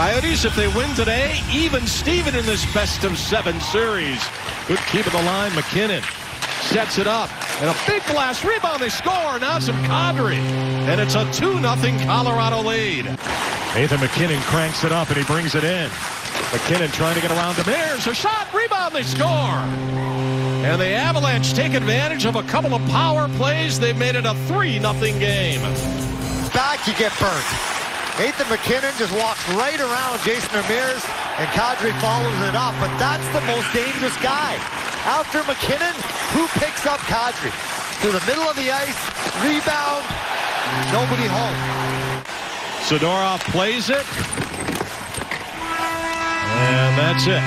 Coyotes, if they win today, even Steven in this best of seven series. Good keep of the line, MacKinnon sets it up. And a big blast rebound. They score. Now it's Kadri. And it's a 2-0 Colorado lead. Nathan MacKinnon cranks it up and he brings it in. MacKinnon trying to get around Demers. A shot, rebound, they score. And the Avalanche take advantage of a couple of power plays. They've made it a 3-0 game. Back, you get burnt. Nathan MacKinnon just walks right around Jason Demers, and Kadri follows it up. But that's the most dangerous guy. After MacKinnon, who picks up Kadri? To the middle of the ice, rebound, nobody home. Zadorov plays it. And that's it.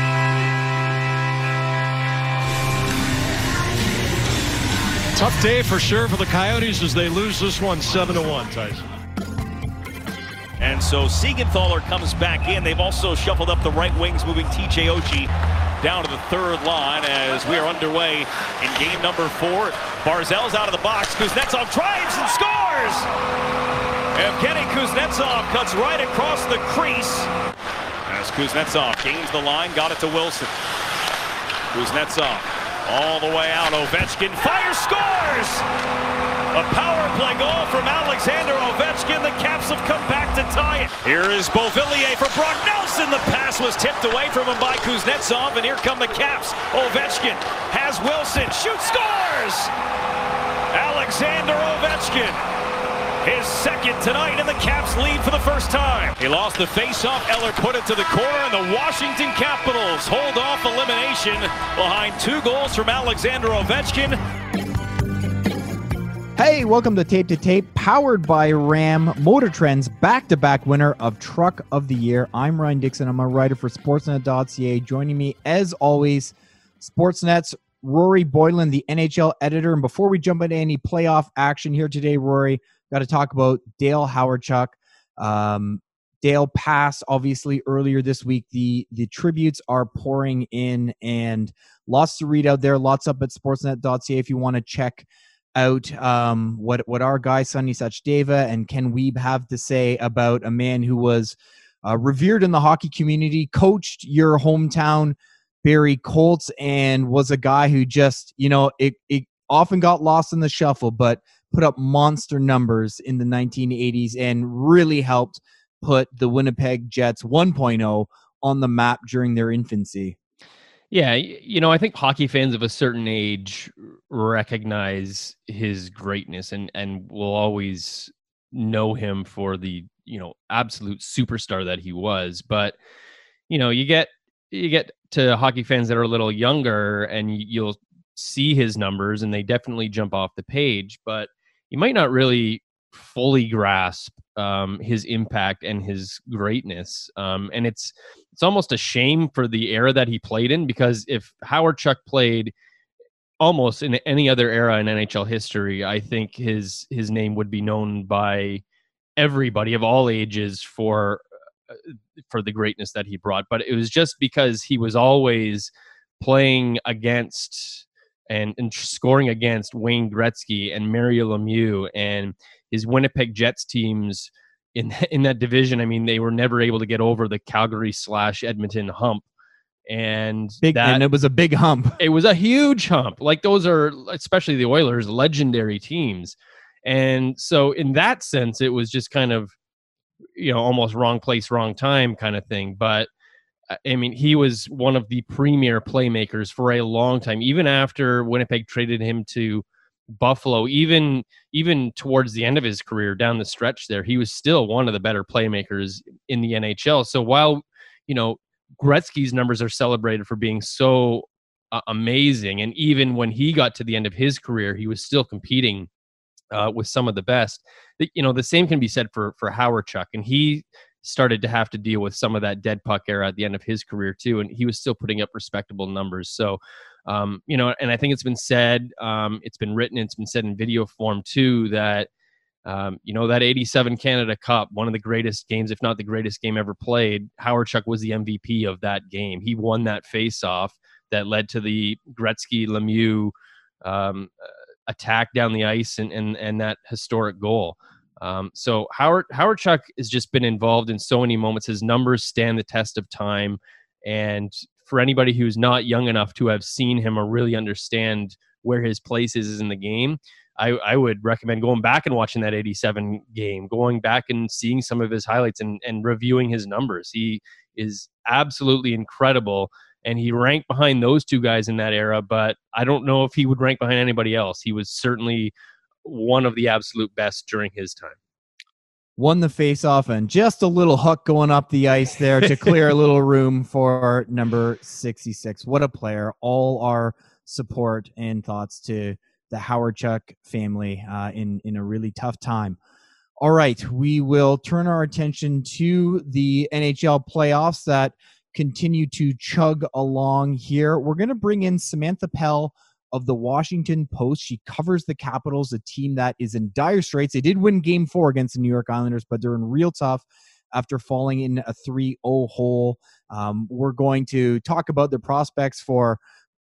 Tough day for sure for the Coyotes as they lose this one 7 to 1, Tyson. And so Siegenthaler comes back in. They've also shuffled up the right wings, moving TJ Oshie down to the third line as we are underway in game number four. Barzal's out of the box. Kuznetsov drives and scores! Evgeny Kuznetsov cuts right across the crease as Kuznetsov gains the line, got it to Wilson. Kuznetsov all the way out. Ovechkin fires, scores! A power play goal from Alexander Ovechkin. The Caps have come back to tie it. Here is Beauvillier for Brock Nelson. The pass was tipped away from him by Kuznetsov, and here come the Caps. Ovechkin has Wilson. Shoot, scores! Alexander Ovechkin his second tonight, and the Caps lead for the first time. He lost the faceoff. Eller put it to the corner, and the Washington Capitals hold off elimination behind two goals from Alexander Ovechkin. Hey, welcome to Tape to Tape, powered by Ram Motor Trends, back to back winner of Truck of the Year. I'm Ryan Dixon. I'm a writer for Sportsnet.ca. Joining me, as always, Sportsnet's Rory Boylen, the NHL editor. And before we jump into any playoff action here today, Rory, got to talk about Dale Hawerchuk. Um, Dale passed obviously earlier this week. The the tributes are pouring in and lots to read out there. Lots up at sportsnet.ca if you want to check out um, what what our guy Sonny Sachdeva and Ken Wiebe have to say about a man who was uh, revered in the hockey community, coached your hometown Barrie Colts, and was a guy who just you know it it often got lost in the shuffle, but put up monster numbers in the 1980s and really helped put the Winnipeg Jets 1.0 on the map during their infancy. Yeah, you know, I think hockey fans of a certain age recognize his greatness and and will always know him for the, you know, absolute superstar that he was, but you know, you get you get to hockey fans that are a little younger and you'll see his numbers and they definitely jump off the page, but you might not really fully grasp um, his impact and his greatness. Um, and it's it's almost a shame for the era that he played in because if Hawerchuk played almost in any other era in NHL history, I think his his name would be known by everybody of all ages for uh, for the greatness that he brought. But it was just because he was always playing against and, and scoring against Wayne Gretzky and Mario Lemieux and his Winnipeg Jets teams in in that division. I mean, they were never able to get over the Calgary slash Edmonton hump, and big that, and it was a big hump. It was a huge hump. Like those are especially the Oilers, legendary teams, and so in that sense, it was just kind of you know almost wrong place, wrong time kind of thing, but I mean, he was one of the premier playmakers for a long time, even after Winnipeg traded him to Buffalo. Even even towards the end of his career, down the stretch there, he was still one of the better playmakers in the NHL. So while you know Gretzky's numbers are celebrated for being so uh, amazing, and even when he got to the end of his career, he was still competing uh, with some of the best. You know, the same can be said for for Hawerchuk, and he started to have to deal with some of that dead puck era at the end of his career too, and he was still putting up respectable numbers. So, um, you know, and I think it's been said, um, it's been written, it's been said in video form too that. Um, you know that 87 Canada Cup, one of the greatest games, if not the greatest game ever played. Hawerchuk was the MVP of that game. He won that face-off that led to the Gretzky Lemieux um, uh, attack down the ice and, and and that historic goal. Um, so Howard Hawerchuk has just been involved in so many moments. His numbers stand the test of time, and for anybody who's not young enough to have seen him or really understand where his place is in the game, I, I would recommend going back and watching that 87 game, going back and seeing some of his highlights and, and reviewing his numbers. He is absolutely incredible. And he ranked behind those two guys in that era, but I don't know if he would rank behind anybody else. He was certainly one of the absolute best during his time. Won the face-off and just a little hook going up the ice there to clear a little room for number 66. What a player. All our support and thoughts to the Hawerchuk family uh, in in a really tough time. All right, we will turn our attention to the NHL playoffs that continue to chug along here. We're going to bring in Samantha Pell of the Washington Post. She covers the Capitals, a team that is in dire straits. They did win game four against the New York Islanders, but they're in real tough after falling in a 3 0 hole. Um, we're going to talk about the prospects for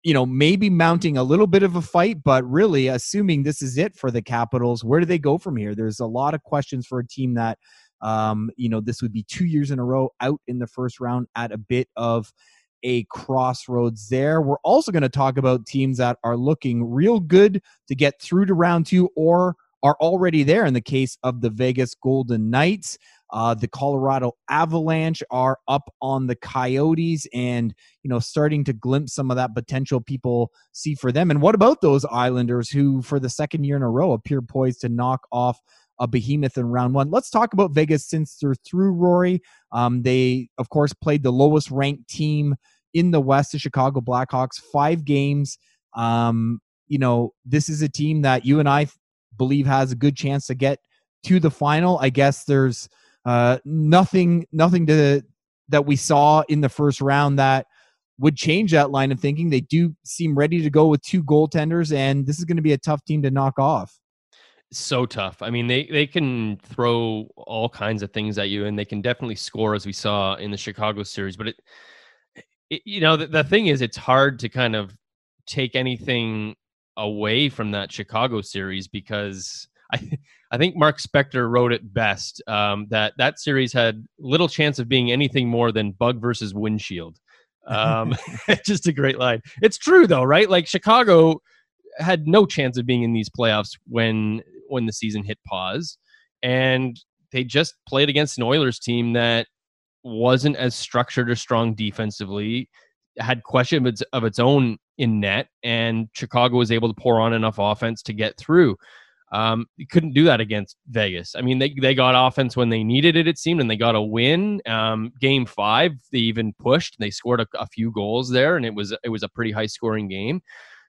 you know, maybe mounting a little bit of a fight, but really assuming this is it for the Capitals, where do they go from here? There's a lot of questions for a team that, um, you know, this would be two years in a row out in the first round at a bit of a crossroads there. We're also going to talk about teams that are looking real good to get through to round two or are already there in the case of the Vegas Golden Knights. Uh, the Colorado Avalanche are up on the Coyotes and, you know, starting to glimpse some of that potential people see for them. And what about those Islanders who, for the second year in a row, appear poised to knock off a behemoth in round one? Let's talk about Vegas since they're through, Rory. Um, they, of course, played the lowest ranked team in the West, the Chicago Blackhawks, five games. Um, you know, this is a team that you and I believe has a good chance to get to the final. I guess there's uh, nothing, nothing to that we saw in the first round that would change that line of thinking. They do seem ready to go with two goaltenders, and this is going to be a tough team to knock off. So tough. I mean, they they can throw all kinds of things at you, and they can definitely score, as we saw in the Chicago series. But it, it you know, the, the thing is, it's hard to kind of take anything away from that Chicago series because I I think Mark Spector wrote it best um, that that series had little chance of being anything more than bug versus windshield. Um, just a great line. It's true though, right? Like Chicago had no chance of being in these playoffs when when the season hit pause, and they just played against an Oilers team that wasn't as structured or strong defensively, had questions of its own in net, and Chicago was able to pour on enough offense to get through. Um, you couldn't do that against Vegas. I mean, they, they got offense when they needed it, it seemed, and they got a win. Um, game five, they even pushed. They scored a, a few goals there, and it was it was a pretty high scoring game.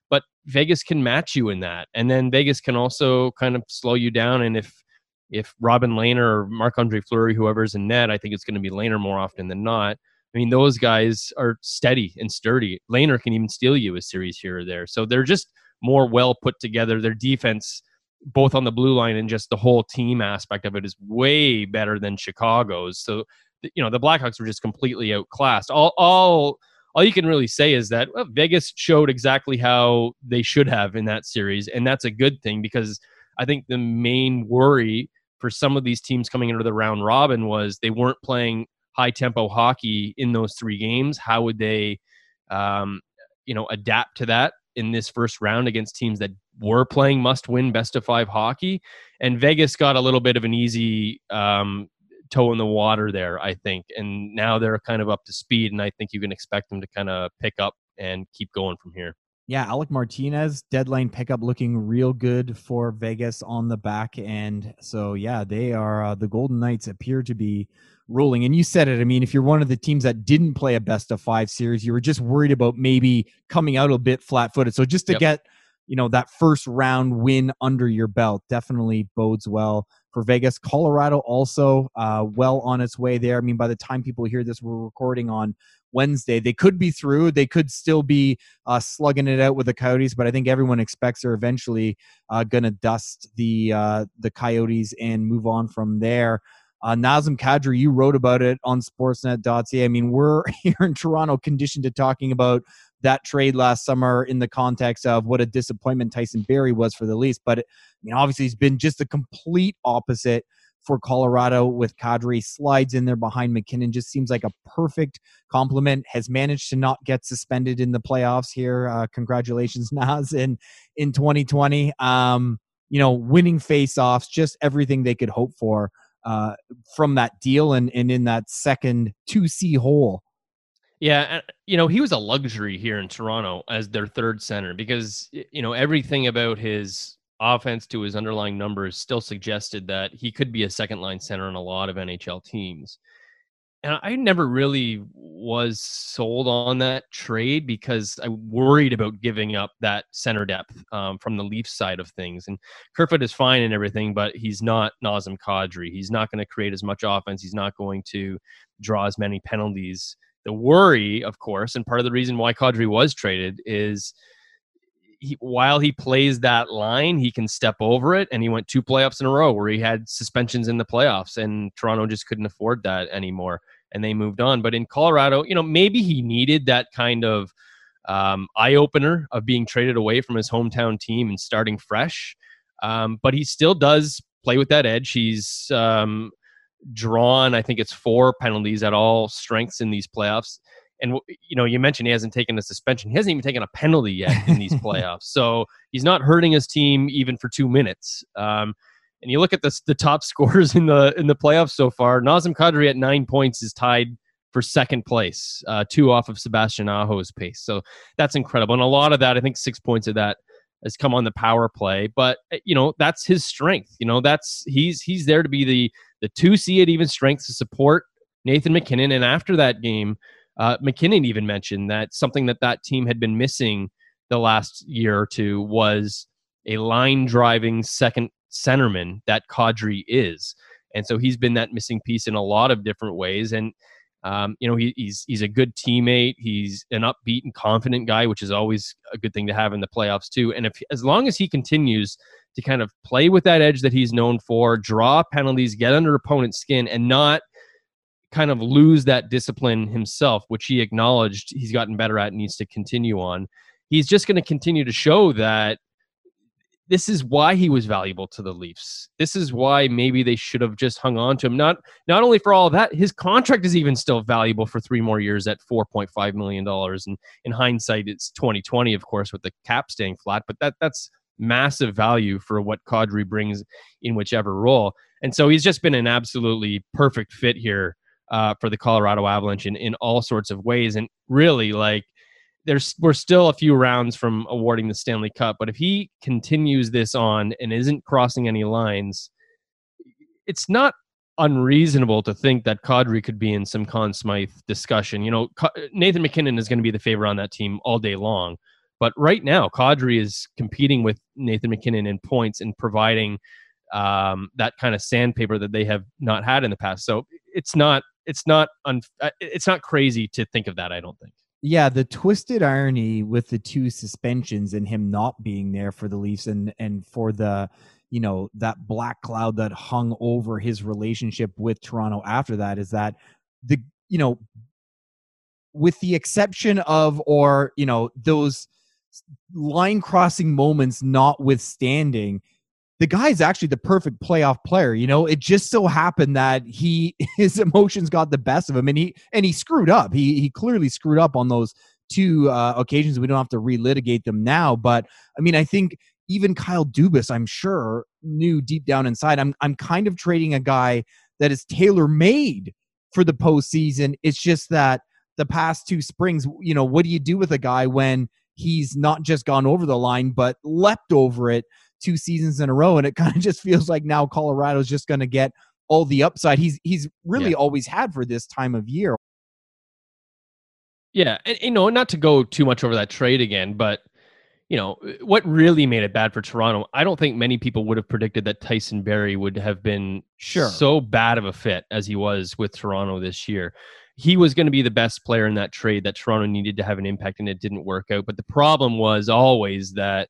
But Vegas can match you in that, and then Vegas can also kind of slow you down. And if if Robin Lehner or Marc Andre Fleury, whoever's in net, I think it's going to be Lehner more often than not. I mean, those guys are steady and sturdy. Lehner can even steal you a series here or there. So they're just more well put together. Their defense both on the blue line and just the whole team aspect of it is way better than Chicago's. So, you know, the Blackhawks were just completely outclassed. All, all, all you can really say is that well, Vegas showed exactly how they should have in that series, and that's a good thing because I think the main worry for some of these teams coming into the round robin was they weren't playing high tempo hockey in those three games. How would they, um, you know, adapt to that in this first round against teams that were playing must win best of five hockey. And Vegas got a little bit of an easy um, toe in the water there, I think. And now they're kind of up to speed. And I think you can expect them to kind of pick up and keep going from here. Yeah, Alec Martinez deadline pickup looking real good for Vegas on the back end. So yeah, they are uh, the Golden Knights appear to be rolling. And you said it. I mean, if you're one of the teams that didn't play a best of five series, you were just worried about maybe coming out a bit flat footed. So just to yep. get you know that first round win under your belt definitely bodes well for Vegas. Colorado also uh, well on its way there. I mean, by the time people hear this, we're recording on Wednesday. They could be through. They could still be uh, slugging it out with the Coyotes, but I think everyone expects they're eventually uh, going to dust the uh, the Coyotes and move on from there. Uh, Nazem Kadri, you wrote about it on Sportsnet.ca. I mean, we're here in Toronto conditioned to talking about that trade last summer in the context of what a disappointment Tyson Barrie was for the Leafs. But, I mean, obviously, he's been just the complete opposite for Colorado with Kadri slides in there behind MacKinnon. Just seems like a perfect complement. Has managed to not get suspended in the playoffs here. Uh, congratulations, Naz, in in 2020. Um, you know, winning faceoffs, just everything they could hope for uh, from that deal and, and in that second 2C hole. Yeah, you know, he was a luxury here in Toronto as their third center because, you know, everything about his offense to his underlying numbers still suggested that he could be a second line center on a lot of NHL teams and I never really was sold on that trade because I worried about giving up that center depth um, from the Leafs side of things. And Kerfoot is fine and everything, but he's not Nazem Kadri. He's not going to create as much offense. He's not going to draw as many penalties. The worry, of course, and part of the reason why Kadri was traded is he, while he plays that line, he can step over it. And he went two playoffs in a row where he had suspensions in the playoffs, and Toronto just couldn't afford that anymore. And they moved on. But in Colorado, you know, maybe he needed that kind of um, eye opener of being traded away from his hometown team and starting fresh. Um, but he still does play with that edge. He's um, drawn, I think it's four penalties at all strengths in these playoffs. And you know you mentioned he hasn't taken a suspension. He hasn't even taken a penalty yet in these playoffs. So he's not hurting his team even for two minutes. Um, and you look at the, the top scorers in the in the playoffs so far nazem kadri at nine points is tied for second place uh, two off of sebastian aho's pace. So that's incredible. And a lot of that i think six points of that has come on the power play. But eh, you know that's his strength. You know that's he's he's there to be the the two C at even strength to support nathan MacKinnon. and after that game uh, MacKinnon even mentioned that something that that team had been missing the last year or two was a line driving second centerman that Kadri is. And so he's been that missing piece in a lot of different ways. And, um, you know, he, he's, he's a good teammate. He's an upbeat and confident guy, which is always a good thing to have in the playoffs too. And if, as long as he continues to kind of play with that edge that he's known for, draw penalties, get under opponent's skin and not – kind of lose that discipline himself, which he acknowledged he's gotten better at and needs to continue on. He's just going to continue to show that this is why he was valuable to the Leafs. This is why maybe they should have just hung on to him. Not not only for all that, his contract is even still valuable for three more years at four point five million dollars. And in hindsight, it's twenty twenty, of course, with the cap staying flat. But that that's massive value for what Kadri brings in whichever role. And so he's just been an absolutely perfect fit here uh, for the Colorado Avalanche in, in all sorts of ways. And really, like, there's we're still a few rounds from awarding the Stanley Cup, but if he continues this on and isn't crossing any lines, it's not unreasonable to think that Kadri could be in some Conn Smythe discussion. You know, Nathan MacKinnon is going to be the favorite on that team all day long. But right now, Kadri is competing with Nathan MacKinnon in points and providing um, that kind of sandpaper that they have not had in the past. So it's not it's not un, uh, it's not crazy to think of that. I don't think. Yeah, the twisted irony with the two suspensions and him not being there for the Leafs and and for the you know that black cloud that hung over his relationship with Toronto after that is that the you know with the exception of or you know those line crossing moments notwithstanding the guy is actually the perfect playoff player. You know, it just so happened that he his emotions got the best of him, and he and he screwed up. He he clearly screwed up on those two uh, occasions. We don't have to relitigate them now, but I mean, I think even Kyle Dubas, I'm sure, knew deep down inside, I'm I'm kind of trading a guy that is tailor made for the postseason. It's just that the past two springs, you know, what do you do with a guy when he's not just gone over the line but leapt over it? two seasons in a row, and it kind of just feels like now Colorado's just going to get all the upside he's he's really yeah. always had for this time of year. Yeah, and you know, not to go too much over that trade again, but you know, what really made it bad for Toronto, I don't think many people would have predicted that Tyson Barrie would have been sure so bad of a fit as he was with Toronto this year. He was going to be the best player in that trade that Toronto needed to have an impact, and it didn't work out. But the problem was always that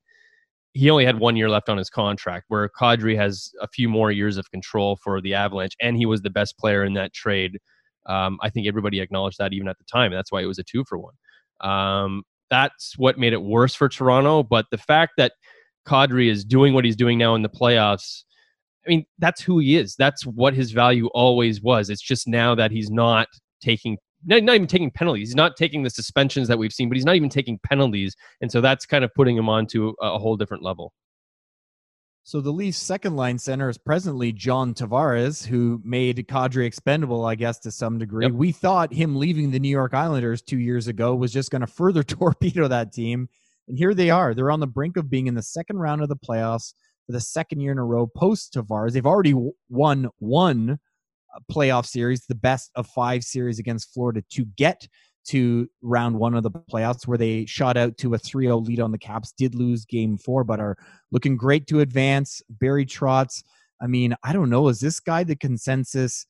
he only had one year left on his contract, where Kadri has a few more years of control for the Avalanche, and he was the best player in that trade. Um, I think everybody acknowledged that even at the time, that's why it was a two for one. Um, that's what made it worse for Toronto. But the fact that Kadri is doing what he's doing now in the playoffs, I mean, that's who he is. That's what his value always was. It's just now that he's not taking not, not even taking penalties. He's not taking the suspensions that we've seen, but he's not even taking penalties. And so that's kind of putting him onto a, a whole different level. So the Leafs' second line center is presently John Tavares, who made Kadri expendable, I guess, to some degree. Yep. We thought him leaving the New York Islanders two years ago was just going to further torpedo that team. And here they are. They're on the brink of being in the second round of the playoffs for the second year in a row post Tavares. They've already won one playoff series, the best of five series against Florida to get to round one of the playoffs where they shot out to a 3-0 lead on the caps did lose game four but are looking great to advance. Barry trotz i mean i don't know is this guy the consensus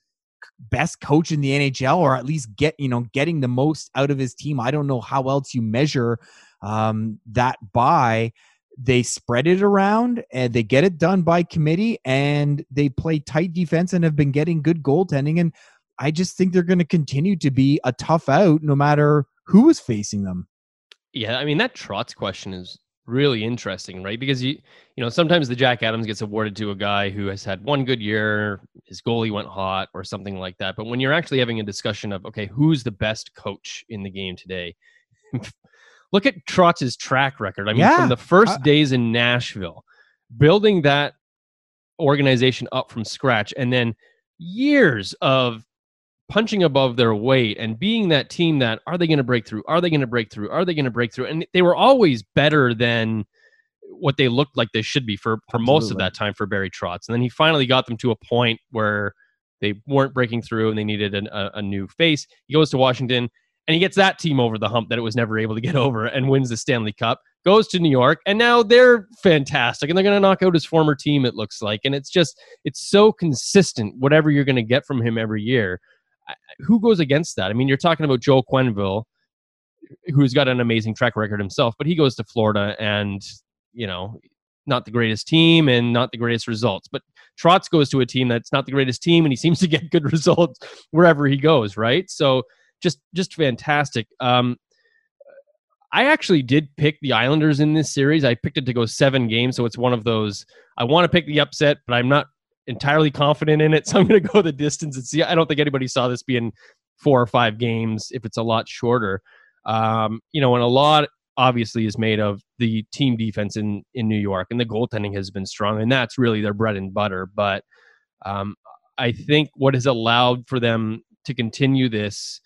best coach in the nhl or at least get you know getting the most out of his team? I don't know how else you measure um, that by they spread it around and they get it done by committee and they play tight defense and have been getting good goaltending and I just think they're going to continue to be a tough out no matter who is facing them. Yeah, I mean that Trotz question is really interesting, right? Because you you know sometimes the Jack Adams gets awarded to a guy who has had one good year, his goalie went hot or something like that. But when you're actually having a discussion of okay, who's the best coach in the game today? Look at Trotz's track record. I mean, yeah. from the first days in Nashville, building that organization up from scratch, and then years of punching above their weight and being that team that are they going to break through? Are they going to break through? Are they going to break through? And they were always better than what they looked like they should be for for Absolutely. most of that time for Barry Trotz. And then he finally got them to a point where they weren't breaking through and they needed an, a, a new face. He goes to Washington and he gets that team over the hump that it was never able to get over and wins the Stanley Cup. Goes to New York and now they're fantastic and they're going to knock out his former team. It looks like, and it's just it's so consistent. Whatever you're going to get from him every year who goes against that? I mean, you're talking about Joel Quenneville, who's got an amazing track record himself, but he goes to Florida and, you know, not the greatest team and not the greatest results. But Trotz goes to a team that's not the greatest team and he seems to get good results wherever he goes, right? So just just fantastic. Um I actually did pick the Islanders in this series. I picked it to go seven games, so it's one of those I want to pick the upset, but I'm not entirely confident in it. So I'm going to go the distance and see. I don't think anybody saw this being four or five games if it's a lot shorter. Um, you know, and a lot obviously is made of the team defense in in New York, and the goaltending has been strong, and that's really their bread and butter. But um, I think what has allowed for them to continue this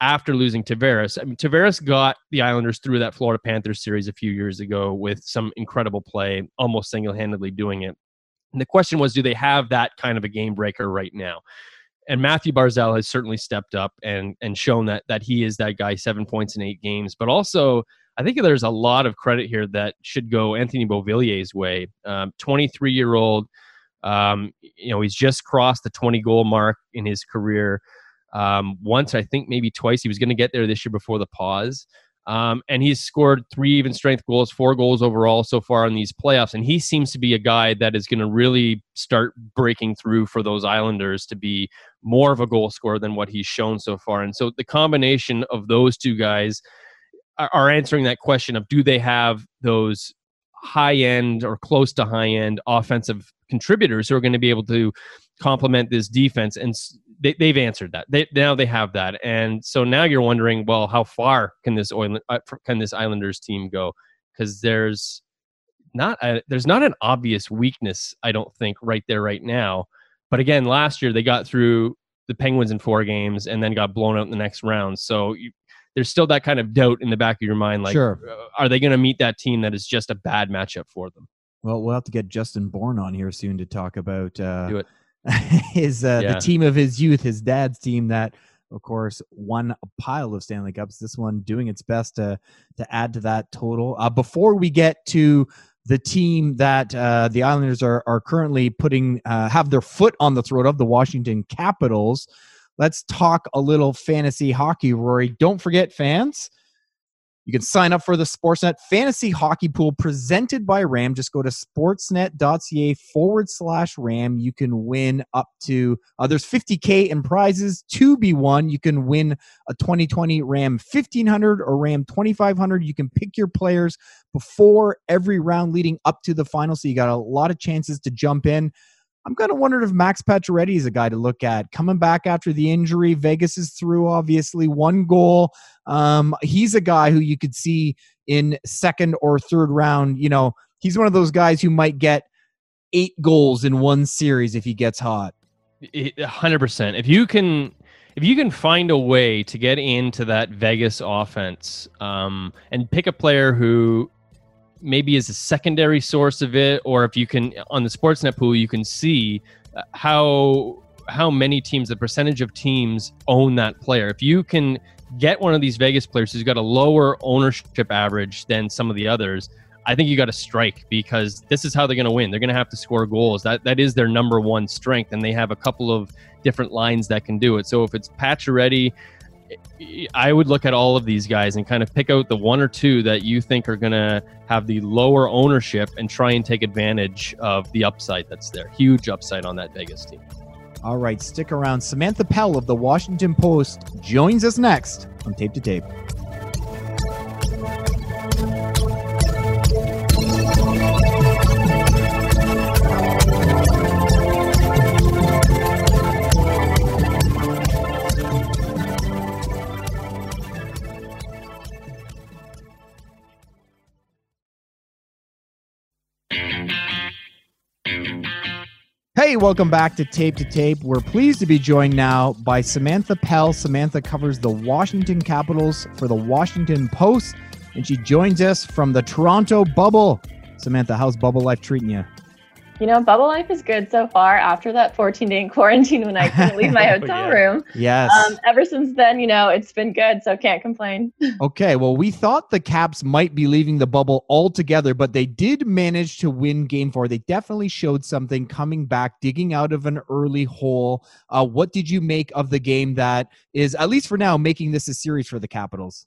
after losing Tavares. I mean, Tavares got the Islanders through that Florida Panthers series a few years ago with some incredible play, almost single handedly doing it. And the question was, do they have that kind of a game breaker right now? And Mathew Barzal has certainly stepped up and and shown that that he is that guy, seven points in eight games. But also, I think there's a lot of credit here that should go Anthony Beauvillier's way. 23 um, year old, um, you know, he's just crossed the 20 goal mark in his career. Um, once, I think maybe twice. He was going to get there this year before the pause. Um, and he's scored three even strength goals, four goals overall so far in these playoffs. And he seems to be a guy that is going to really start breaking through for those Islanders to be more of a goal scorer than what he's shown so far. And so the combination of those two guys are, are answering that question of do they have those high end or close to high end offensive contributors who are going to be able to complement this defense and they, they've answered that. They now they have that, and so now you're wondering, well, how far can this oil uh, can this Islanders team go? Because there's not a, there's not an obvious weakness, I don't think, right there right now. But again, last year they got through the Penguins in four games and then got blown out in the next round. So you, there's still that kind of doubt in the back of your mind, like, sure. Uh, are they going to meet that team that is just a bad matchup for them? Well, we'll have to get Justin Bourne on here soon to talk about uh, Do it his uh, yeah. the team of his youth, his dad's team that of course won a pile of Stanley Cups. This one doing its best to to add to that total. Uh, before we get to the team that uh, the Islanders are are currently putting uh, have their foot on the throat of the Washington Capitals. Let's talk a little fantasy hockey, Rory. Don't forget, fans You can sign up for the Sportsnet Fantasy Hockey Pool presented by RAM. Just go to sportsnet.ca forward slash RAM. You can win up to, uh, there's 50K in prizes to be won. You can win a 2020 RAM 1500 or RAM 2500. You can pick your players before every round leading up to the final. So you got a lot of chances to jump in. I'm kind of wondering if Max Pacioretty is a guy to look at. Coming back after the injury, Vegas is through, obviously, one goal. Um, he's a guy who you could see in second or third round. You know, he's one of those guys who might get eight goals in one series if he gets hot. hundred percent. If you can, if you can find a way to get into that Vegas offense um, and pick a player who maybe is a secondary source of it, or if you can on the Sportsnet pool, you can see uh, how how many teams, the percentage of teams own that player. If you can get one of these Vegas players who's got a lower ownership average than some of the others, I think you got to strike because this is how they're going to win. They're going to have to score goals. That that is their number one strength, and they have a couple of different lines that can do it. So if it's Pacioretty, I would look at all of these guys and kind of pick out the one or two that you think are going to have the lower ownership and try and take advantage of the upside that's there. Huge upside on that Vegas team. All right, stick around. Samantha Pell of the Washington Post joins us next on Tape to Tape. Hey, welcome back to Tape to Tape. We're pleased to be joined now by Samantha Pell. Samantha covers the Washington Capitals for the Washington Post, and she joins us from the Toronto bubble. Samantha, how's bubble life treating you? You know, bubble life is good so far after that 14 day quarantine when I couldn't leave my hotel yeah. room. Yes. Um, ever since then, you know, it's been good, so can't complain. okay, well, we thought the Caps might be leaving the bubble altogether, but they did manage to win game four. They definitely showed something coming back, digging out of an early hole. Uh, what did you make of the game that is, at least for now, making this a series for the Capitals?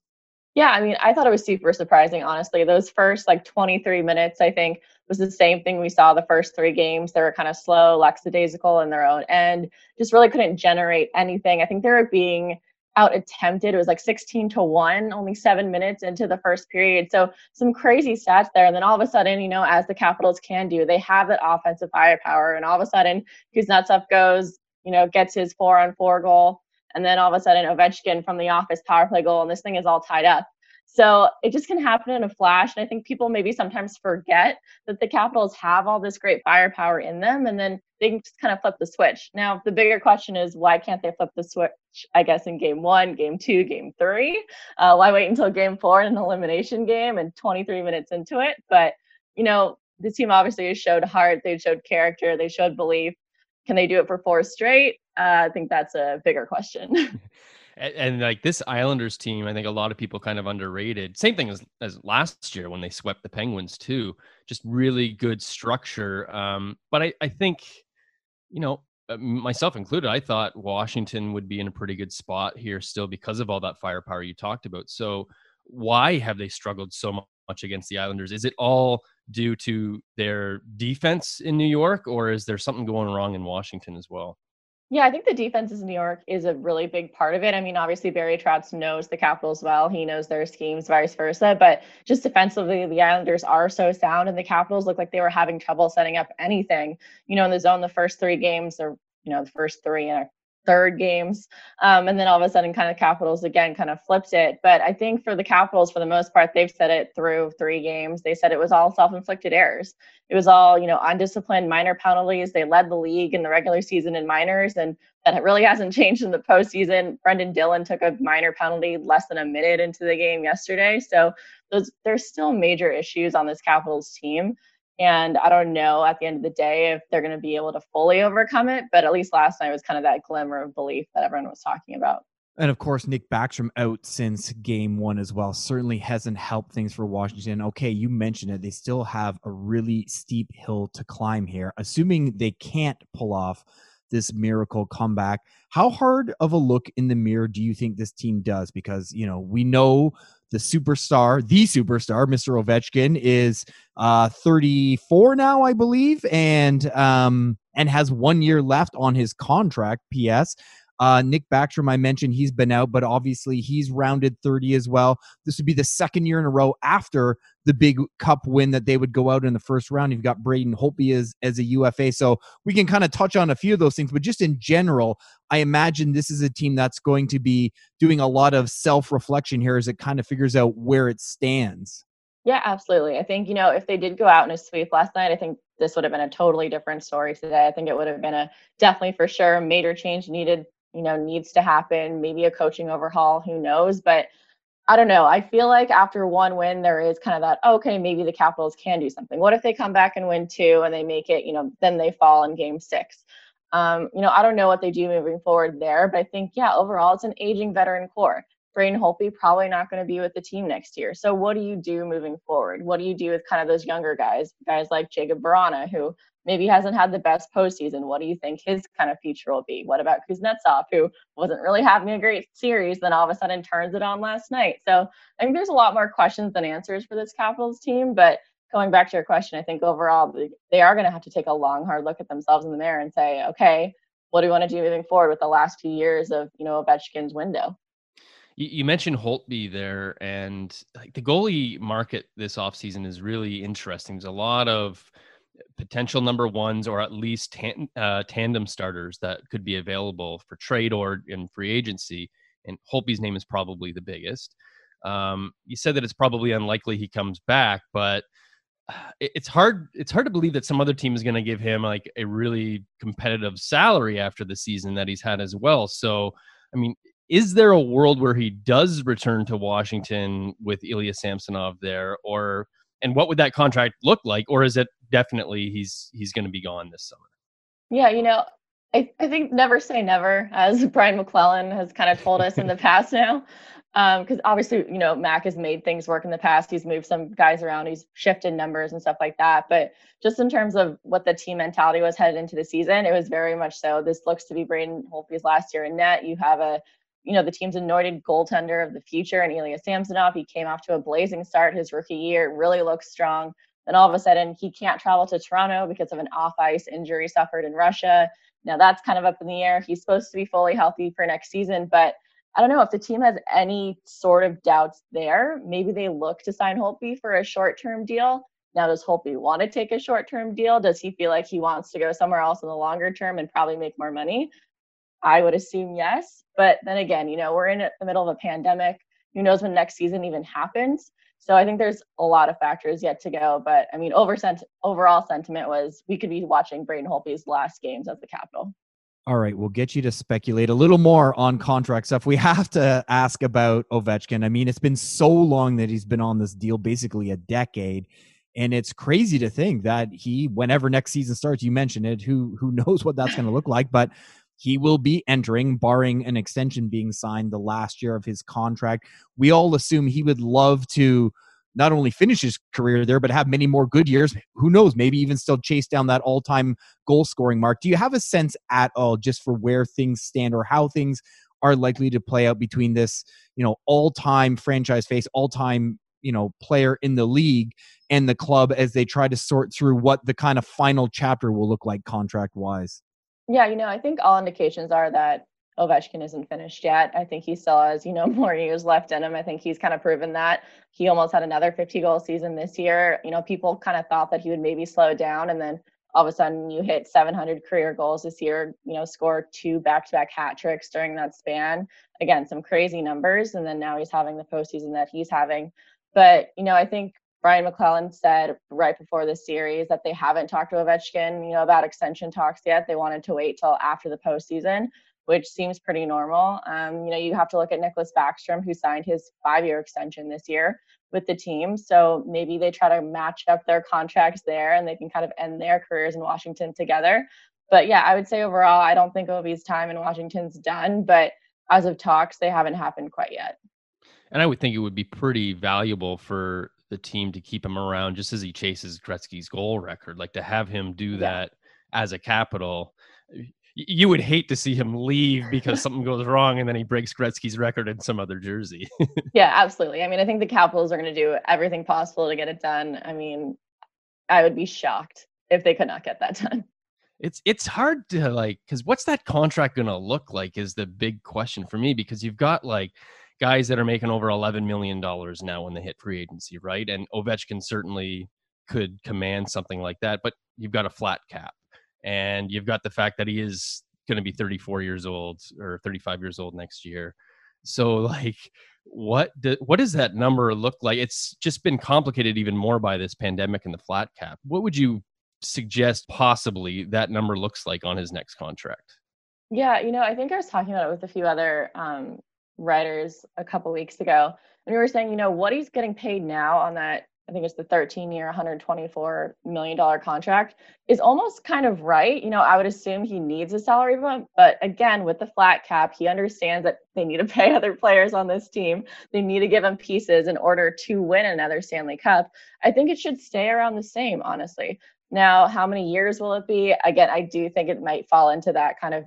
Yeah, I mean, I thought it was super surprising, honestly. Those first like 23 minutes, I think, was the same thing we saw the first three games. They were kind of slow, lackadaisical in their own end, just really couldn't generate anything. I think they were being out attempted. It was like 16 to 1, only seven minutes into the first period. So some crazy stats there. And then all of a sudden, you know, as the Capitals can do, they have that offensive firepower. And all of a sudden, Kuznetsov goes, you know, gets his four on four goal. And then all of a sudden, Ovechkin from the office power play goal, and this thing is all tied up. So it just can happen in a flash. And I think people maybe sometimes forget that the Capitals have all this great firepower in them, and then they can just kind of flip the switch. Now, the bigger question is why can't they flip the switch, I guess, in game one, game two, game three? Uh, why wait until game four in an elimination game and 23 minutes into it? But, you know, the team obviously showed heart, they've showed character, they showed belief. Can they do it for four straight? Uh, I think that's a bigger question. and, and, like this Islanders team, I think a lot of people kind of underrated. Same thing as as last year when they swept the Penguins too. Just really good structure. Um, but I I think, you know, uh, myself included, I thought Washington would be in a pretty good spot here still because of all that firepower you talked about. So why have they struggled so much against the Islanders? Is it all due to their defense in New York, or is there something going wrong in Washington as well? Yeah, I think the defenses in New York is a really big part of it. I mean, obviously Barry Trotz knows the Capitals well. He knows their schemes, vice versa. But just defensively, the Islanders are so sound, and the Capitals look like they were having trouble setting up anything. You know, in the zone, the first three games, or you know, the first three in a third games. Um, and then all of a sudden, kind of Capitals again kind of flipped it. But I think for the Capitals, for the most part, they've said it through three games. They said it was all self inflicted errors. It was all, you know, undisciplined minor penalties. They led the league in the regular season in minors, and that really hasn't changed in the postseason. Brendan Dillon took a minor penalty less than a minute into the game yesterday. So those, there's still major issues on this Capitals team. And I don't know at the end of the day if they're going to be able to fully overcome it, but at least last night was kind of that glimmer of belief that everyone was talking about. And of course, Nick Backstrom out since game one as well certainly hasn't helped things for Washington. Okay, you mentioned it. They still have a really steep hill to climb here. Assuming they can't pull off this miracle comeback, how hard of a look in the mirror do you think this team does? Because, you know, we know the superstar, the superstar, Mr. Ovechkin, is uh, 34 now, I believe, and um, and has one year left on his contract. P.S. Uh, Nick Backstrom, I mentioned he's been out, but obviously he's rounded 30 as well. This would be the second year in a row after the big cup win that they would go out in the first round. You've got Braden Holtby as, as a UFA. So we can kind of touch on a few of those things, but just in general, I imagine this is a team that's going to be doing a lot of self reflection here as it kind of figures out where it stands. Yeah, absolutely. I think, you know, if they did go out in a sweep last night, I think this would have been a totally different story today. I think it would have been a definitely for sure major change needed you know needs to happen maybe a coaching overhaul who knows but i don't know i feel like after one win there is kind of that okay maybe the capitals can do something what if they come back and win two and they make it you know then they fall in game six um, you know i don't know what they do moving forward there but i think yeah overall it's an aging veteran core Braden Holtby probably not going to be with the team next year. So what do you do moving forward? What do you do with kind of those younger guys, guys like jacob Vrana, who maybe hasn't had the best postseason. What do you think his kind of future will be? What about Kuznetsov, who wasn't really having a great series, then all of a sudden turns it on last night? So I think there's a lot more questions than answers for this Capitals team. But going back to your question, I think overall they are going to have to take a long, hard look at themselves in the mirror and say, okay, what do we want to do moving forward with the last few years of you know Ovechkin's window? You mentioned Holtby there, and like the goalie market this offseason is really interesting. There's a lot of potential number ones or at least tan, uh, tandem starters that could be available for trade or in free agency. And Holtby's name is probably the biggest. Um, you said that it's probably unlikely he comes back, but it's hard. It's hard to believe that some other team is going to give him like a really competitive salary after the season that he's had as well. So, I mean, is there a world where he does return to Washington with Ilya Samsonov there, or and what would that contract look like, or is it definitely he's he's going to be gone this summer. Yeah, you know, I, I think never say never, as Brian MacLellan has kind of told us in the past now. Because um, obviously, you know, Mac has made things work in the past. He's moved some guys around, he's shifted numbers and stuff like that. But just in terms of what the team mentality was headed into the season, it was very much so. This looks to be Braden Holtby's last year in net. You have a you know, the team's anointed goaltender of the future and Ilya Samsonov. He came off to a blazing start his rookie year, really looks strong. Then all of a sudden, he can't travel to Toronto because of an off ice injury suffered in Russia. Now that's kind of up in the air. He's supposed to be fully healthy for next season, but I don't know if the team has any sort of doubts there. Maybe they look to sign Holtby for a short term deal. Now, does Holtby want to take a short term deal? Does he feel like he wants to go somewhere else in the longer term and probably make more money? I would assume yes. But then again, you know, we're in the middle of a pandemic. Who knows when next season even happens? So I think there's a lot of factors yet to go. But I mean, over sent- overall sentiment was we could be watching Braden Holtby's last games as the Capital. All right, we'll get you to speculate a little more on contract stuff. We have to ask about Ovechkin. I mean, it's been so long that he's been on this deal, basically a decade. And it's crazy to think that he, whenever next season starts, you mentioned it, who who knows what that's going to look like. But he will be entering, barring an extension being signed, the last year of his contract. We all assume he would love to not only finish his career there, but have many more good years. Who knows? Maybe even still chase down that all time goal scoring mark. Do you have a sense at all just for where things stand or how things are likely to play out between this, you know, all time franchise face, all time, you know, player in the league and the club as they try to sort through what the kind of final chapter will look like contract wise? Yeah, you know, I think all indications are that Ovechkin isn't finished yet. I think he still has, you know, more years left in him. I think he's kind of proven that. He almost had another 50 goal season this year. You know, people kind of thought that he would maybe slow down and then all of a sudden you hit 700 career goals this year, you know, score two back-to-back hat tricks during that span. Again, some crazy numbers and then now he's having the postseason that he's having. But, you know, I think Brian MacLellan said right before the series that they haven't talked to Ovechkin, you know, about extension talks yet. They wanted to wait till after the postseason, which seems pretty normal. Um, you know, you have to look at Nicklas Backstrom, who signed his five-year extension this year with the team. So maybe they try to match up their contracts there, and they can kind of end their careers in Washington together. But yeah, I would say overall, I don't think Ovi's time in Washington's done. But as of talks, they haven't happened quite yet. And I would think it would be pretty valuable for the team to keep him around just as he chases Gretzky's goal record. Like to have him do yeah. that as a capital, you would hate to see him leave because something goes wrong and then he breaks Gretzky's record in some other jersey. yeah, absolutely. I mean, I think the Capitals are going to do everything possible to get it done. I mean, I would be shocked if they could not get that done. It's it's hard to like because what's that contract going to look like is the big question for me because you've got like guys that are making over eleven million dollars now when they hit free agency, right? And Ovechkin certainly could command something like that, but you've got a flat cap and you've got the fact that he is going to be 34 years old or 35 years old next year. So like what do, what does that number look like? It's just been complicated even more by this pandemic and the flat cap. What would you suggest possibly that number looks like on his next contract? Yeah, you know, I think I was talking about it with a few other um, writers a couple weeks ago, and we were saying, you know, what he's getting paid now on that I think it's the 13 year, $124 million contract is almost kind of right. You know, I would assume he needs a salary bump, but again, with the flat cap, he understands that they need to pay other players on this team. They need to give him pieces in order to win another Stanley Cup. I think it should stay around the same, honestly. Now, how many years will it be? Again, I do think it might fall into that kind of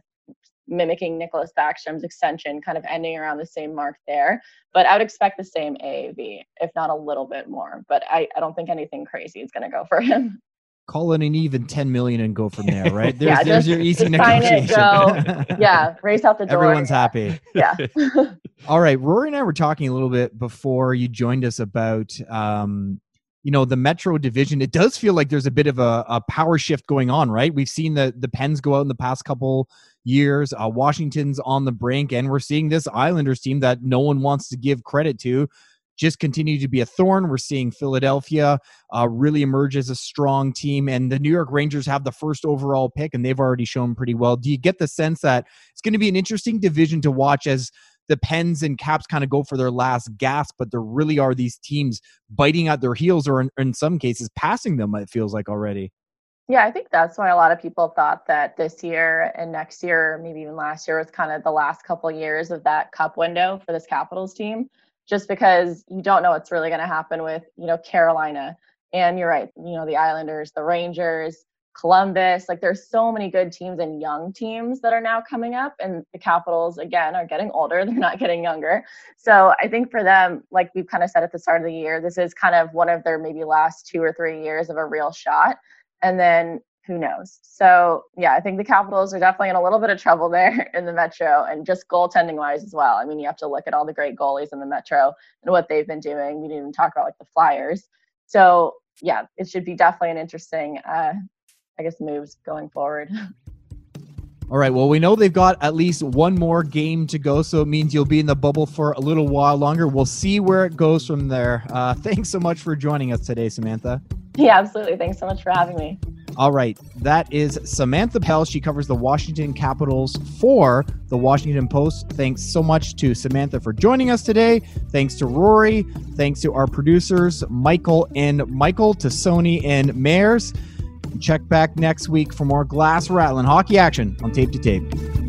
mimicking Nicklas Backstrom's extension, kind of ending around the same mark there. But I would expect the same AAV, if not a little bit more. But I, I don't think anything crazy is going to go for him. Call it an even 10 million and go from there, right? There's, yeah, there's just, your easy negotiation. It, yeah, race out the door. Everyone's happy. Yeah. All right. Rory and I were talking a little bit before you joined us about um, you know the metro division it does feel like there's a bit of a, a, power shift going on right we've seen the the pens go out in the past couple years uh, washington's on the brink and we're seeing this islanders team that no one wants to give credit to just continue to be a thorn we're seeing philadelphia uh, really emerge as a strong team and the new york rangers have the first overall pick and they've already shown pretty well do you get the sense that it's going to be an interesting division to watch as the Pens and Caps kind of go for their last gasp, but there really are these teams biting at their heels or in, in some cases passing them, it feels like already. Yeah, I think that's why a lot of people thought that this year and next year, maybe even last year, was kind of the last couple years of that cup window for this Capitals team, just because you don't know what's really going to happen with, you know, Carolina. And you're right, you know, the Islanders, the Rangers, Columbus. Like there's so many good teams and young teams that are now coming up, and the Capitals again are getting older. They're not getting younger. So I think for them, like we've kind of said at the start of the year, this is kind of one of their maybe last two or three years of a real shot, and then who knows? So yeah, I think the Capitals are definitely in a little bit of trouble there in the Metro, and just goaltending wise as well. I mean, you have to look at all the great goalies in the Metro and what they've been doing. We didn't even talk about like the Flyers. So yeah, it should be definitely an interesting uh, I guess moves going forward. All right. Well, we know they've got at least one more game to go, so it means you'll be in the bubble for a little while longer. We'll see where it goes from there. Uh, thanks so much for joining us today, Samantha. Yeah, absolutely. Thanks so much for having me. All right. That is Samantha Pell. She covers the Washington Capitals for the Washington Post. Thanks so much to Samantha for joining us today. Thanks to Rory. Thanks to our producers, Michael and Michael, to Sony and Mares. Check back next week for more glass rattling hockey action on Tape to Tape.